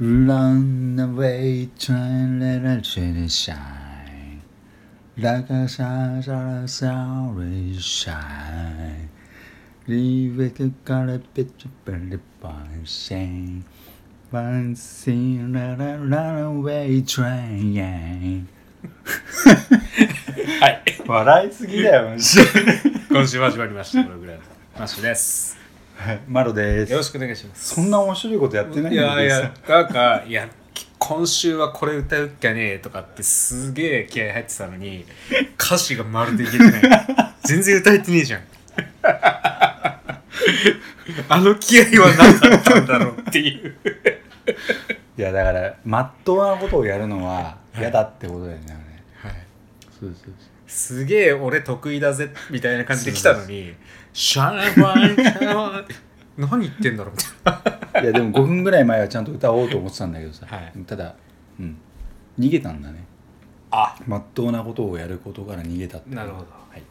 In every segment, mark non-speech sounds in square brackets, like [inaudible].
Run away, try let it shine, shine. Like a sunshine, sorry shine. Leave it to color picture, pretty boy, One thing, run, run away, train. はい笑いすぎだよ、マジで。今週も始まりましたプログラムマッシュですマロです。よろしくお願いします。そんな面白いことやってないんいだけどさ。やいやなんかいや今週はこれ歌うっきゃねえとかってすげえ気合入ってたのに歌詞がまるでいけてない。全然歌えてねえじゃん。[laughs] あの気合は何だったんだろうっていう。いやだからまっとうなことをやるのは嫌だってことだよね、はい。そうそう。すげえ俺得意だぜみたいな感じで来たのに「シャーワンシャーワン」何言ってんだろう。みたいやでも5分ぐらい前はちゃんと歌おうと思ってたんだけどさ、はい。ただうん。逃げたんだね。あ。まっとうなことをやることから逃げたってなるほど。はい。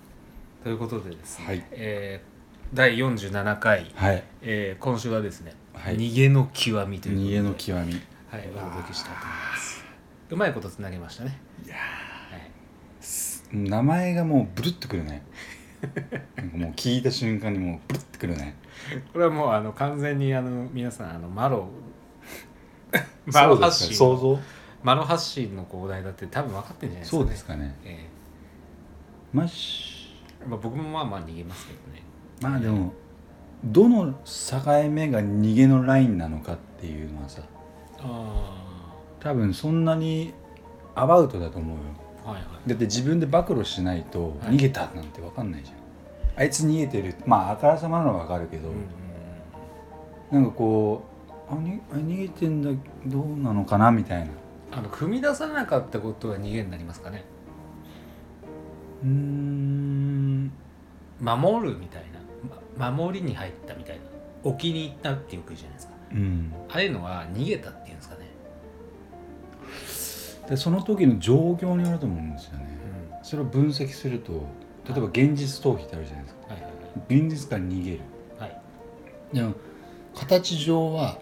ということでですね、はい。えー第47回、はい。えー今週はですね、はい。逃げの極みということで。逃げの極み。はい、お届けしたいと思います。うまいことつなげましたね。いやはい。ー名前がもうブルッとくるねなんかもう聞いた瞬間にもうブルッとくるね。これはもうあの完全にあの皆さんあのマロ [laughs] マロ発信想像？マロ発信のお題だって多分分かってんじゃないですか、ね、そうですかね。えまし。えまあ、僕もまあまあ逃げますけどね。まあでもどの境目が逃げのラインなのかっていうのはさあ多分そんなにアバウトだと思うよ。あはいはい。だって自分で暴露しないとはい。逃げたなんて分かんないじゃん、あいつ逃げてる。まああからさまなのは分かるけど、うんうん。なんかこうあにあ逃げてんだどうなのかなみたいな。あの踏み出さなかったことは逃げになりますかね？うーん。守るみたいな、ま、守りに入ったみたいな。置きに行ったってよく言うじゃないですか。うん。ああいうのは逃げたっていうんですかねでその時の状況によると思うんですよね。うん。それを分析すると例えば現実逃避ってあるじゃないですか。はいはい現実から逃げる。はい。はいでも形上は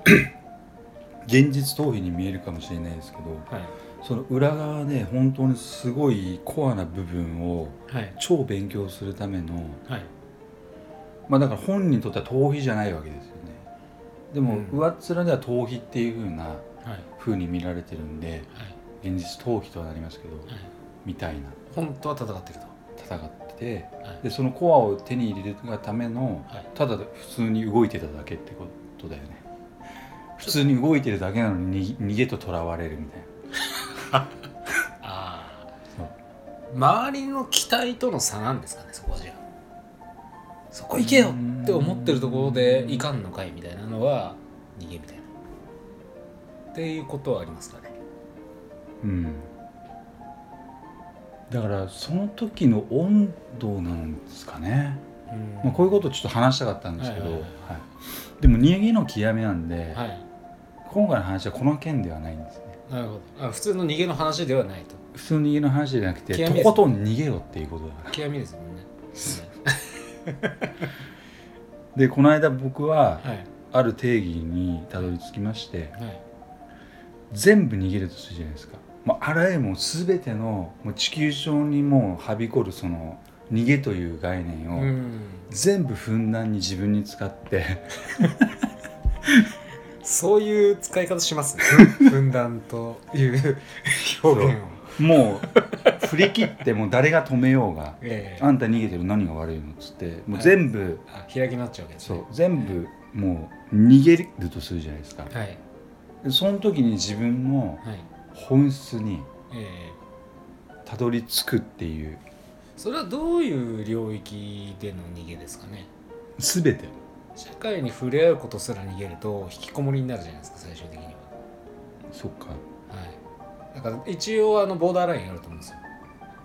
[clears throat] 現実逃避に見えるかもしれないですけどはい。その裏側で本当にすごいコアな部分をはい。超勉強するためのはい。まあだから本人にとっては逃避じゃないわけですよね。でもうん。上っ面では逃避っていう風なはい。風に見られてるんではい現実逃避とはなりますけどはい。みたいな。本当は戦ってると。戦っててはい。でそのコアを手に入れるがためのはい。ただ普通に動いてただけってことだよね。普通に動いてるだけなのに逃逃げととらわれるみたい [laughs] ああ周りの期待との差なんですかねそこはじゃ。あそこ行けよって思ってるところでいかんのかいみたいなのは逃げみたいな。っていうことはありますかうん。だからその時の温度なんですかね、まあ、こういうことをちょっと話したかったんですけど、ははい。いはい。でも逃げの極めなんで、はい。今回の話はこの件ではないんですね。なるほど。あ普通の逃げの話ではないと。普通の逃げの話じゃなくてとことん逃げろっていうことだから。極みですもんね。[laughs] でこの間僕ははい。ある定義にたどり着きましてはい。全部逃げるとするじゃないですか、まあ、あらゆるもう全てのもう地球上にもうはびこるその逃げという概念をうん。全部ふんだんに自分に使って。[laughs] そういう使い方しますね。ふんだんという表現を。もう振り切ってもう誰が止めようがええ。あんた逃げてる何が悪いのっつってもう全部、あ開きになっちゃうわけですそう。ね全部もう逃げるとするじゃないですか。はい。でその時に自分のはい本質にええ。たどり着くっていう。それはどういう領域での逃げですかね？全て。社会に触れ合うことすら逃げると引きこもりになるじゃないですか最終的には。そっか。はい。だから一応あのボーダーラインあると思うんですよ。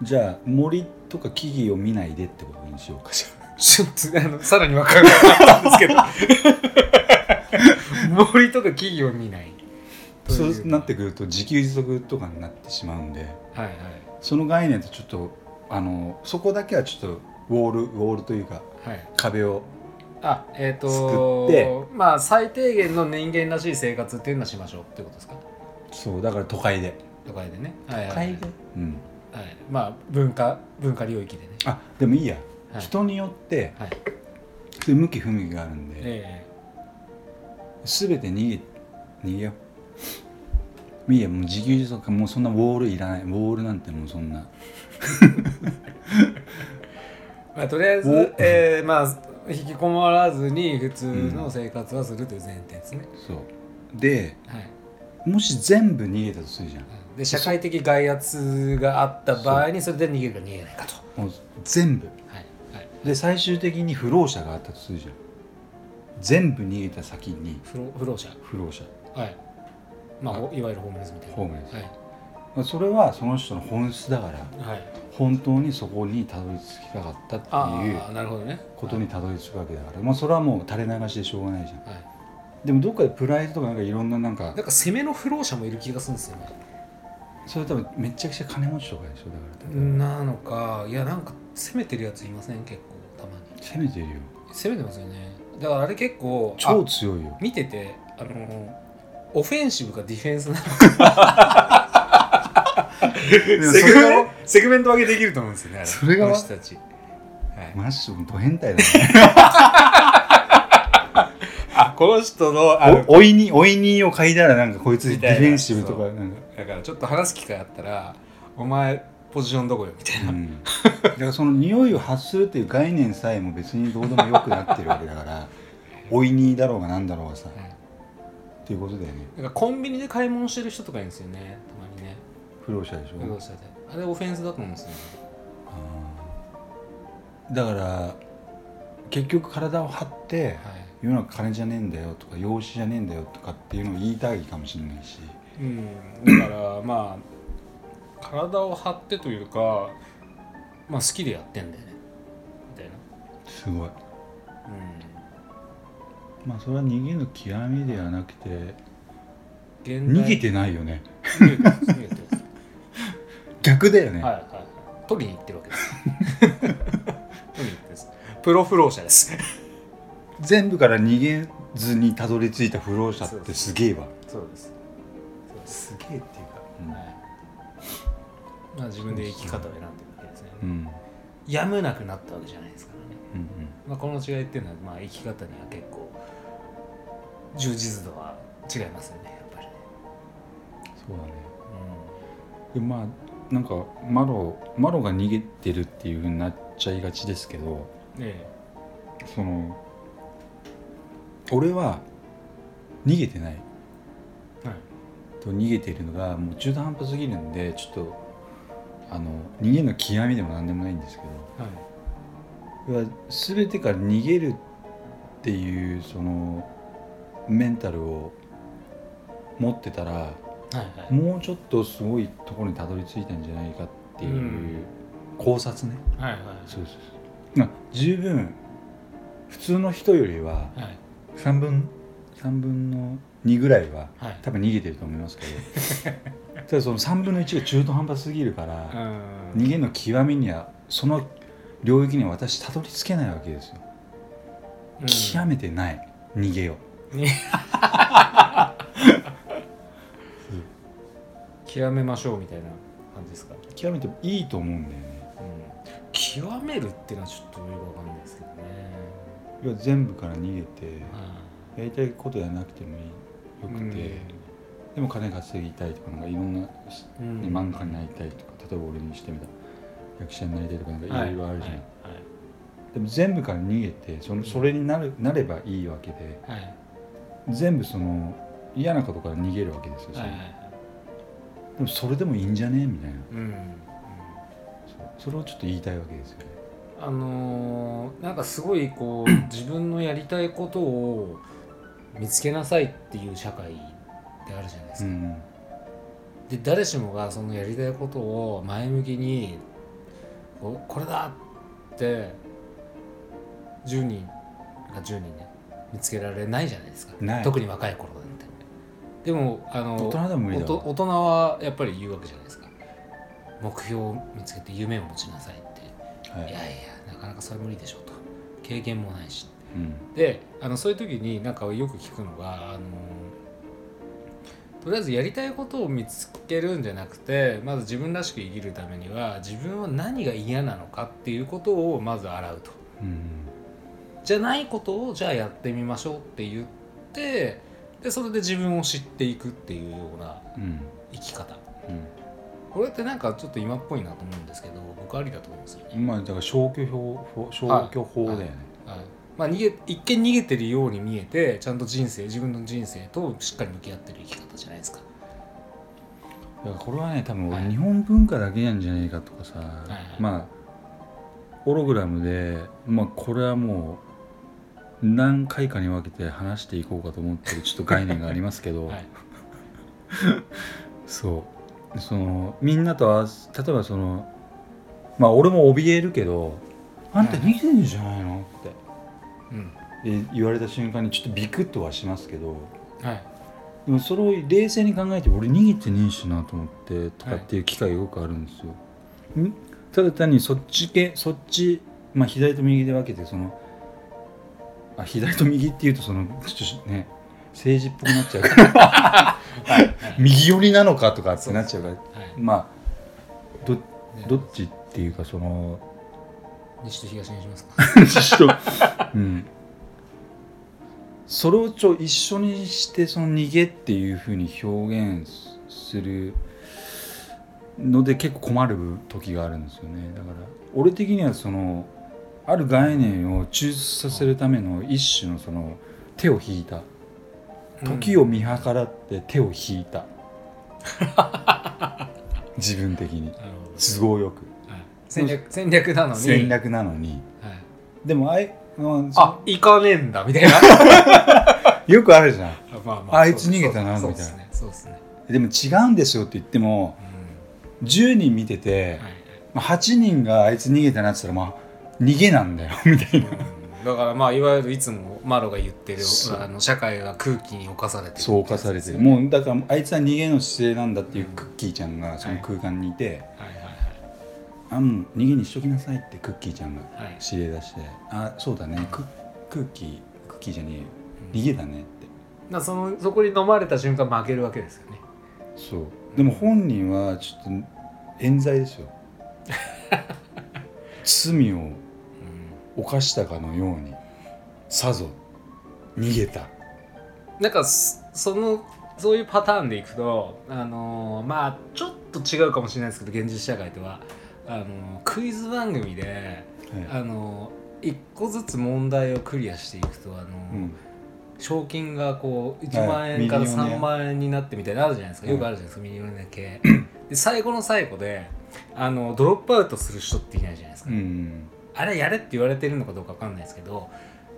じゃあ森とか木々を見ないでってことにしようか。じ [laughs] ゃちょっとあのさらに分からなかったんですけど。[laughs] 森とか木々を見ない。あそうなってくると自給自足とかになってしまうんではいはい。その概念とちょっとあのそこだけはちょっとウォールウォールというかはい。壁をあえっ、と作ってまあ最低限の人間らしい生活っていうのはしましょうってことですか？そうだから都会で。都会でね。はいはい、はい。都会で？うん。はい、まあ文化文化領域でね。あでもいいや、はい。人によってはい。そういう向き不向きがあるんで、え。全て逃げ逃げよういいやもう自給自足もうそんなウォールいらない。ウォールなんてもうそんな。え [laughs] まあとりあえずお、えー、まあ引きこもらずに普通の生活はするという前提ですね、そう。ではい。もし全部逃げたとするじゃん。で社会的外圧があった場合にそれで逃げるか逃げないかと。もう全部。はい。はい。で最終的に不老者があったとするじゃん。全部逃げた先に。不老不老者。不老者。はいまあほい。わゆるホームレスみたいな。ホームレス。はい。それはその人の本質だからはい。本当にそこにたどり着きたかったってあいうあなるほどね。ことにたどり着くわけだから、まあ、それはもう垂れ流しでしょうがないじゃん。はい。でもどっかでプライドとかなんかいろんななんかなんか攻めの不老者もいる気がするんですよね。それ多分めちゃくちゃ金持ちとかでしょだから、なのかいやなんか攻めてるやついません結構たまに。攻めてるよ。攻めてますよね。だからあれ結構超あ強いよ。見ててあのオフェンシブかディフェンスなのもセグメセグメント分けできると思うんですよね。それがこの人たち、はい、マッシュもド変態だねあこの人のあのおおいにおいにを嗅いだらなんかこいつディフェンシブとかなんか。だからちょっと話す機会あったらお前ポジションどこよみたいな、うん、だからその匂いを発するっていう概念さえも別にどうでもよくなってるわけだから [laughs] おいにだろうがなんだろうがさ、はいっていうことだよね。なんかコンビニで買い物してる人とかいるんですよね。たまにね。不老者でしょ。不動産で。あれオフェンスだと思うんですよね。だから結局体を張ってはい。世の中金じゃねえんだよとか養子じゃねえんだよとかっていうのを言いたいかもしれないし。うん、だからまあ体を張ってというかまあ好きでやってんだよね。みたいな。すごい。うんまあそれは逃げの極みではなくて逃げてないよね。逆だよね、はいはいはい。取りに行ってるわけです。取りに行ってます。プロ不老者です。全部から逃げずにたどり着いた不老者ってすげえわ。そうです。す。げえっていうか。はい。まあ自分で生き方を選んでるわけですね、うん。うんやむなくなったわけじゃないですからね、うん。まあ、この違いっていうのは、まあ、生き方には結構充実度は違いますよねやっぱり。ね、そうだね。でまあなんかマロマロが逃げてるっていうふうになっちゃいがちですけどうん、え。その俺は逃げてない。えはい。と逃げているのがもう中途半端すぎるんでちょっとあの逃げの極みでも何でもないんですけど。はい。全てから逃げるっていうそのメンタルを持ってたらはいはい。もうちょっとすごいところにたどり着いたんじゃないかっていううん。考察ね、はいはい。そうそうそう。まあ十分普通の人よりははい。3分3分の2ぐらいははい。多分逃げてると思いますけど。[laughs] ただその3分の1が中途半端すぎるから、うん。逃げの極みにはその領域には私たどり着けないわけですよ、うん。極めてない。逃げよ [laughs] 極めましょうみたいな感じですか、極めていいと思うんだよね。うん、極めるっていうのはちょっとよくわかんないですけどね、要は全部から逃げてはやりたいことやらなくてもいいよくて、でも金稼ぎたいとかなんかいろんな、うん。ね漫画家になりたいとか例えば俺にしてみたら役者になりたいとかなんかい。ろいろあるじゃん、はい。でも全部から逃げてそのそれになるなればいいわけではいはい全部その嫌なことから逃げるわけですよ、はいはいはい。でもそれでもいいんじゃね？みたいな。うんうん。それをちょっと言いたいわけですよね。あのーなんかすごいこう [clears throat] 自分のやりたいことを見つけなさいっていう社会であるじゃないですか、うんで誰しもがそのやりたいことを前向きにこれだって10人が10人ね見つけられないじゃないですか。特に若い頃なんて。でもあの大人大人はやっぱり言うわけじゃないですか。目標を見つけて夢を持ちなさいって。はい。いやいやなかなかそれ無理でしょうと。経験もないし。うん。であのそういう時になんかよく聞くのがあのとりあえずやりたいことを見つけるんじゃなくてまず自分らしく生きるためには自分は何が嫌なのかっていうことをまず洗うと。うんじゃないことをじゃあやってみましょうって言ってでそれで自分を知っていくっていうようなうん。生き方。うん。これってなんかちょっと今っぽいなと思うんですけど僕ありだと思うんです。よね、まあだから消去法消去法だよね、はい。まあ、逃げ一見逃げてるように見えてちゃんと人生自分の人生としっかり向き合ってる生き方じゃないですか。だからこれはね多分はい。俺日本文化だけなんじゃないかとかさ、いはい。まあオログラムでまあこれはもう何回かに分けて話していこうかと思ってるちょっと概念がありますけど、[laughs] はい。[laughs] そう。そのみんなとあ例えばそのまあ俺も怯えるけど「あんた逃げてんじゃないの?」って。うん。で言われた瞬間にちょっとビクッとはしますけど。はい。でもそれを冷静に考えて俺逃げてねえしなと思ってとかっていう機会がよくあるんですよ。んただ単にそっち系そっち、まあ、左と右で分けてそのあ左と右っていうとそのちょっとね政治っぽくなっちゃう。か [laughs] ら右寄りなのかとかってなっちゃうからはい。まあどね。どっちっていうかその西と東にしますか。[laughs] うん、それをちょ一緒にしてその逃げっていうふうに表現するので結構困る時があるんですよね。だから俺的にはそのある概念を抽出させるための一種のその手を引いた。時を見計らって手を引いた、[laughs] 自分的に。都合よく。はい。戦略戦略なのに。戦略なのに。はい。でもあい、まあ行かねえんだみたいな。[laughs] よくあるじゃん。まああいつ逃げたなみたいな。そうですね。ですねでも違うんですよって言ってもうん。10人見てて、はいまあ、8人があいつ逃げたなって言ったらまあ逃げなんだよ [laughs] みたいな。うんだからまあいわゆるいつもマロが言ってるあの社会は空気に侵されてるそう犯されてる。もうだからあいつは逃げの姿勢なんだっていうクッキーちゃんがその空間にいて、はいはいあもう逃げにしときなさいってクッキーちゃんがはい。はい指令出してあそうだねククッキークッキーじゃねえ逃げだねって。だからそのそこに飲まれた瞬間負けるわけですよね。そう。でも本人はちょっと冤罪ですよ。[laughs] 罪を犯したかのようにさぞ逃げた。なんかそそのそういうパターンでいくとあのーまあちょっと違うかもしれないですけど現実社会では。あのークイズ番組であのー一個ずつ問題をクリアしていくとあのーうん。賞金がこうはい1万円からミリオネア3万円になってみたいなのあるじゃないですか、はいよくあるじゃないですかミリオネア系で最後の最後であのドロップアウトする人っていないじゃないですか、うんあれやれって言われてるのかどうかわかんないですけど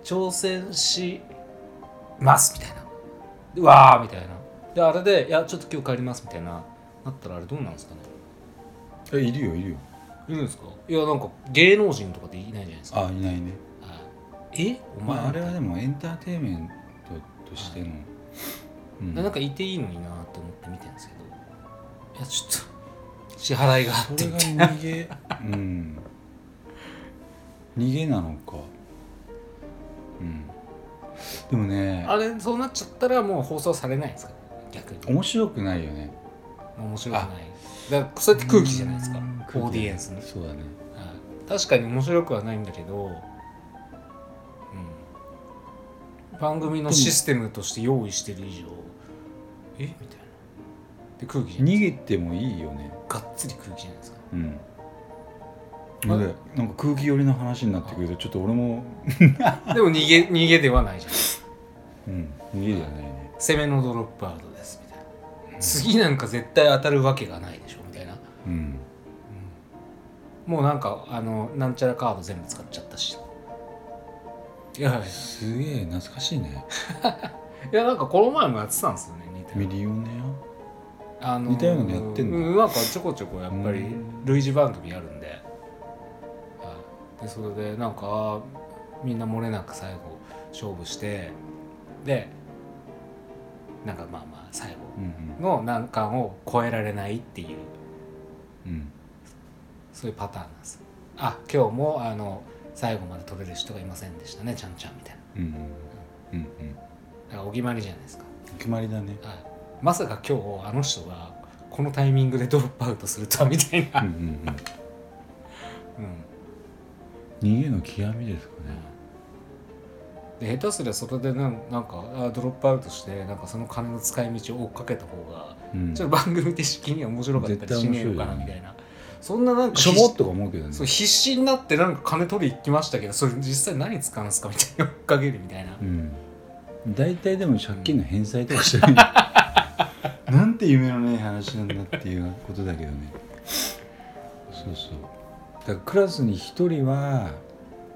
挑戦しますみたいな。でわーみたいな。であれでいやちょっと今日帰りますみたいな。なったらあれどうなんですかね。えいるよいるよ。いるんですか？いやなんか芸能人とかっていないじゃないですか。あいないね。はい。え？お前、まああれはでもエンターテインメントとしての、うん。なんかいていいのになと思って見てるんですけど。いやちょっと支払いがあってそれがみたいな。逃げ。うん逃げなのか。うん。でもねあれそうなっちゃったらもう放送されないんですか？逆に。面白くないよね。面白くない。だからそうやって空気じゃないですか。うんオーディエンスの、はいそうだね。確かに面白くはないんだけど、うん、番組のシステムとして用意してる以上え？みたいな。で空気逃げてもいいよね。がっつり空気じゃないですか。うんあでなんか空気寄りの話になってくるとちょっと俺も [laughs] でも逃げ逃げではないじゃん。うん逃げではないね。攻めのドロップアウトですみたいな。次なんか絶対当たるわけがないでしょみたいな。うん。もうなんかあのなんちゃらカード全部使っちゃったし。いやすげえ懐かしいね。[laughs] いやなんかこの前もやってたんですよね似たような。ミリオネあのー似たようなのやってんの？うんなんかちょこちょこやっぱりうん。類似番組あるんで,、はい、でそれでなんかみんな漏れなく最後勝負してでなんかまあまあ最後の難関を超えられないっていう。うん。うんそういうパターンなんです。あ今日もあの最後まで取れる人がいませんでしたねちゃんちゃんみたいな。ううん。うんうん。だからお決まりじゃないですか、決まりだね。はい、まさか今日あの人がこのタイミングでドロップアウトするとはみたいな、うんうんうん。うん逃げの極みですかね。で下手すりゃそれでなんなんかあドロップアウトしてなんかその金の使い道を追っかけた方が、うん。ちょっと番組的には面白かったりしね。えのかなみたいな。そんななんかしょぼっとか思うけどね。そう必死になってなんか金取り行きましたけどそれ実際何使うんすかみたいな追っかけるみたいな、うん。大体でも借金の返済とかしてる [laughs] なんて夢のない話なんだっていうことだけどね。そうそうだからクラスに一人は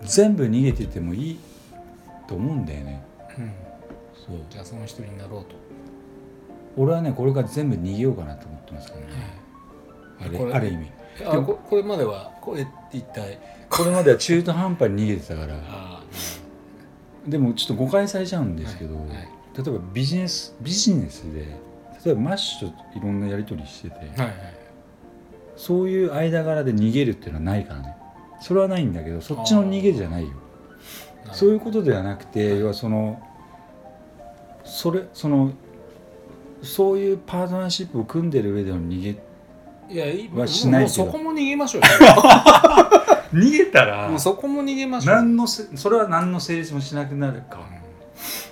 全部逃げててもいいと思うんだよね。うん。そう。じゃあその一人になろうと、俺はねこれから全部逃げようかなと思ってますからね。あこれれある意味。あここれまではこれ一体これまでは中途半端に逃げてたから。[laughs] あでもちょっと誤解されちゃうんですけど、はいはい。例えばビジネスビジネスで例えばマッシュといろんなやり取りしてて、あはいはいそういう間柄で逃げるっていうのはないからね。それはないんだけどそっちの逃げじゃないよ。そういうことではなくて要はそのそれそのそういうパートナーシップを組んでる上での逃げいやはしないけど。そこも逃げましょうよ。[laughs] 逃げたらもうそこも逃げましょう何のせそれは何の成立もしなくなるか、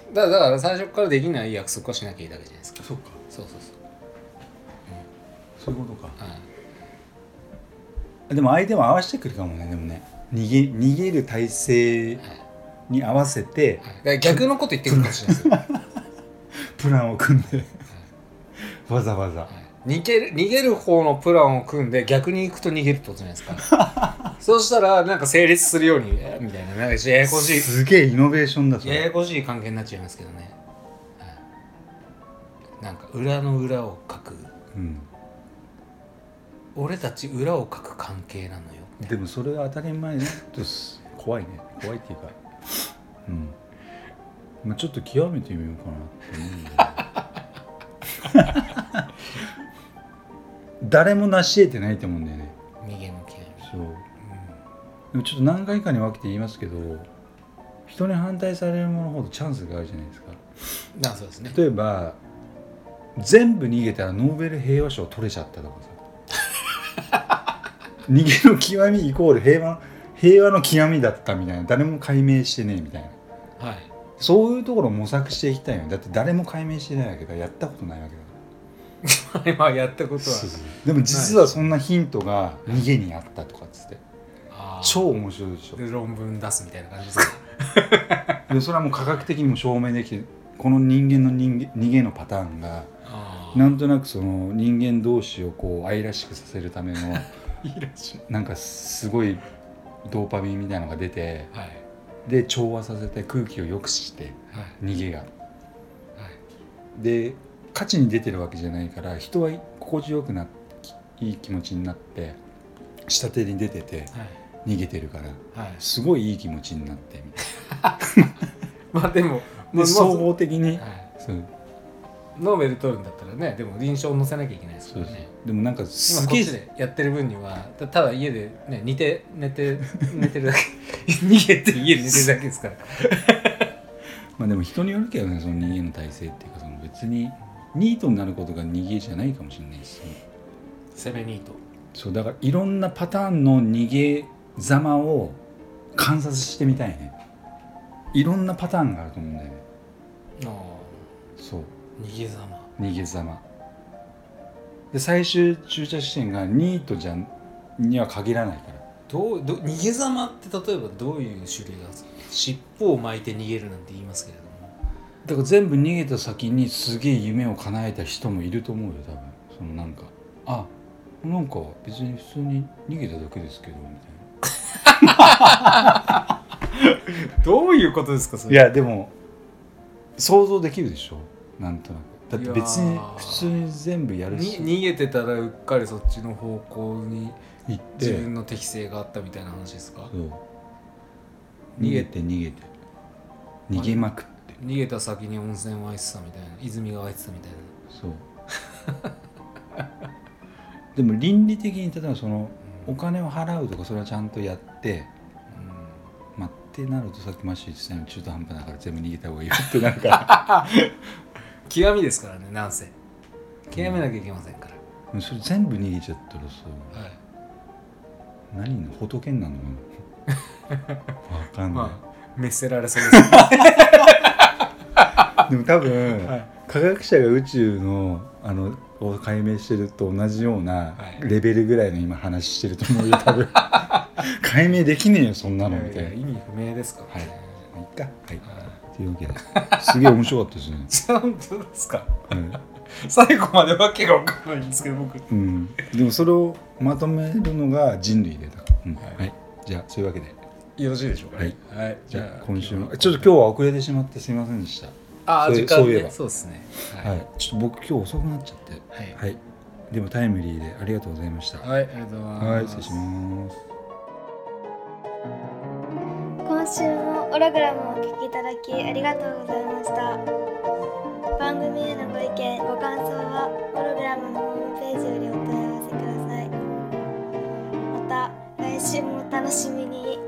うん。だからだから最初からできない約束はしなきゃいいだけじゃないですか。そうか。そうそうそう。そういうことか。はいでも相手も合わせてくるかもねでもね。逃げ逃げる体制に合わせてはい、逆のこと言ってくるかもしれないですよ、は [laughs] いプランを組んで。わざわざ。逃げる逃げる方のプランを組んで逆に行くと逃げるってことじゃないですか。[laughs] そうしたらなんか成立するようにえみたいな。なんかややこしい。すげえイノベーションだややこしい関係になっちゃいますけどね、はい、なんか裏の裏を書く。うん俺たち裏を書く関係なのよ。でもそれは当たり前ね。怖いね。怖いっていうか。うん。まあちょっと極めてみようかなって思うんだ誰も成し得てないと思うんだよね。右の極み、そう。でもちょっと何回かに分けて言いますけど人に反対されるものほどチャンスがあるじゃないですか。うん、あそうですね。例えば全部逃げたらノーベル平和賞取れちゃったとかさ逃げの極みイコール平和平和の極みだったみたいな。誰も解明してねえみたいな。はい。そういうところを模索していきたいよだって誰も解明してないわけだ。やったことないわけだ今 [laughs] やったことは。でも実はそんなヒントが逃げにあったとかっつって。あー。超面白いでしょ。で論文出すみたいな感じですか？でそれはもう科学的にも証明できてこの人間の人間逃げのパターンがなんとなくその人間同士をこう愛らしくさせるためのなんかすごいドーパミンみたいなのが出てはい。で調和させて空気を良くしてはい。逃げが。はい。で勝ちに出てるわけじゃないから人は心地よくなっていい気持ちになって下手に出ててはい。逃げてるからはい。すごいいい気持ちになってみたい [laughs] まあでもなま総合的にはい。そうノーベル取るんだったらねでも臨床載せなきゃいけないですからね。でもなんか今こっちでやってる分にはたただ家でね寝て寝て寝てるだけ。[laughs] 逃げて家で寝てるだけですから。[laughs] まあでも人によるけどねその逃げの体制っていうかその別にニートになることが逃げじゃないかもしれないです攻めニート。そうだからいろんなパターンの逃げざまを観察してみたいね。いろんなパターンがあると思うんだよね。あそう。あ逃げざま逃げざまで最終駐車地点がニートじゃんには限らないから。どうど逃げざまって例えばどういう種類が尻尾を巻いて逃げるなんて言いますけれども。だから全部逃げた先にすげえ夢を叶えた人もいると思うよ多分。そのなんかあなんか別に普通に逃げただけですけどみたいな。[laughs] どういうことですかそいやでも想像できるでしょなんとなく。だって別に普通に全部やるにし逃げてたらうっかりそっちの方向に行っ自て分の適性があったみたいな話ですか？そう。逃げて逃げて。逃げまくって。逃げた先に温泉湧いてたみたいな。泉が湧いてたみたいな。そう。[laughs] でも倫理的に例えばそのお金を払うとかそれはちゃんとやって、まあ、ってなるとさっきマッシュ言ってたように中途半端だから全部逃げた方がいいよってなるか。ら [laughs] 極みですからねなんせ。極めなきゃいけませんから、それ全部逃げちゃったらさはい。何の仏になるのかなわかんない、まあ滅せられそうですね。[laughs] でも多分、はい。科学者が宇宙のあのを解明してると同じようなはい。レベルぐらいの今話してると思うよ [laughs] 多分。解明できねえよそんなのみたいな、意味不明ですからね、まあいっか。はい。はというわけですげえ面白かったですね、い、本当ですかはい最後までわけが分かんないんですけど僕うん、でもそれをまとめるのが人類でだから、うんははいいじゃあそういうわけでよろしいでしょうかはい、はい、じゃあ今週もちょっと今日は遅れてしまってすみませんでしたあそうい時間ねそういえばそうですねはい、ちょっと僕今日遅くなっちゃってはいはいでもタイムリーでありがとうございましたはい、ありがとうございますはい失礼します今週もオログラムをお聞きいただきありがとうございました。番組へのご意見ご感想はオログラムのホームページよりお問い合わせください。また来週もお楽しみに。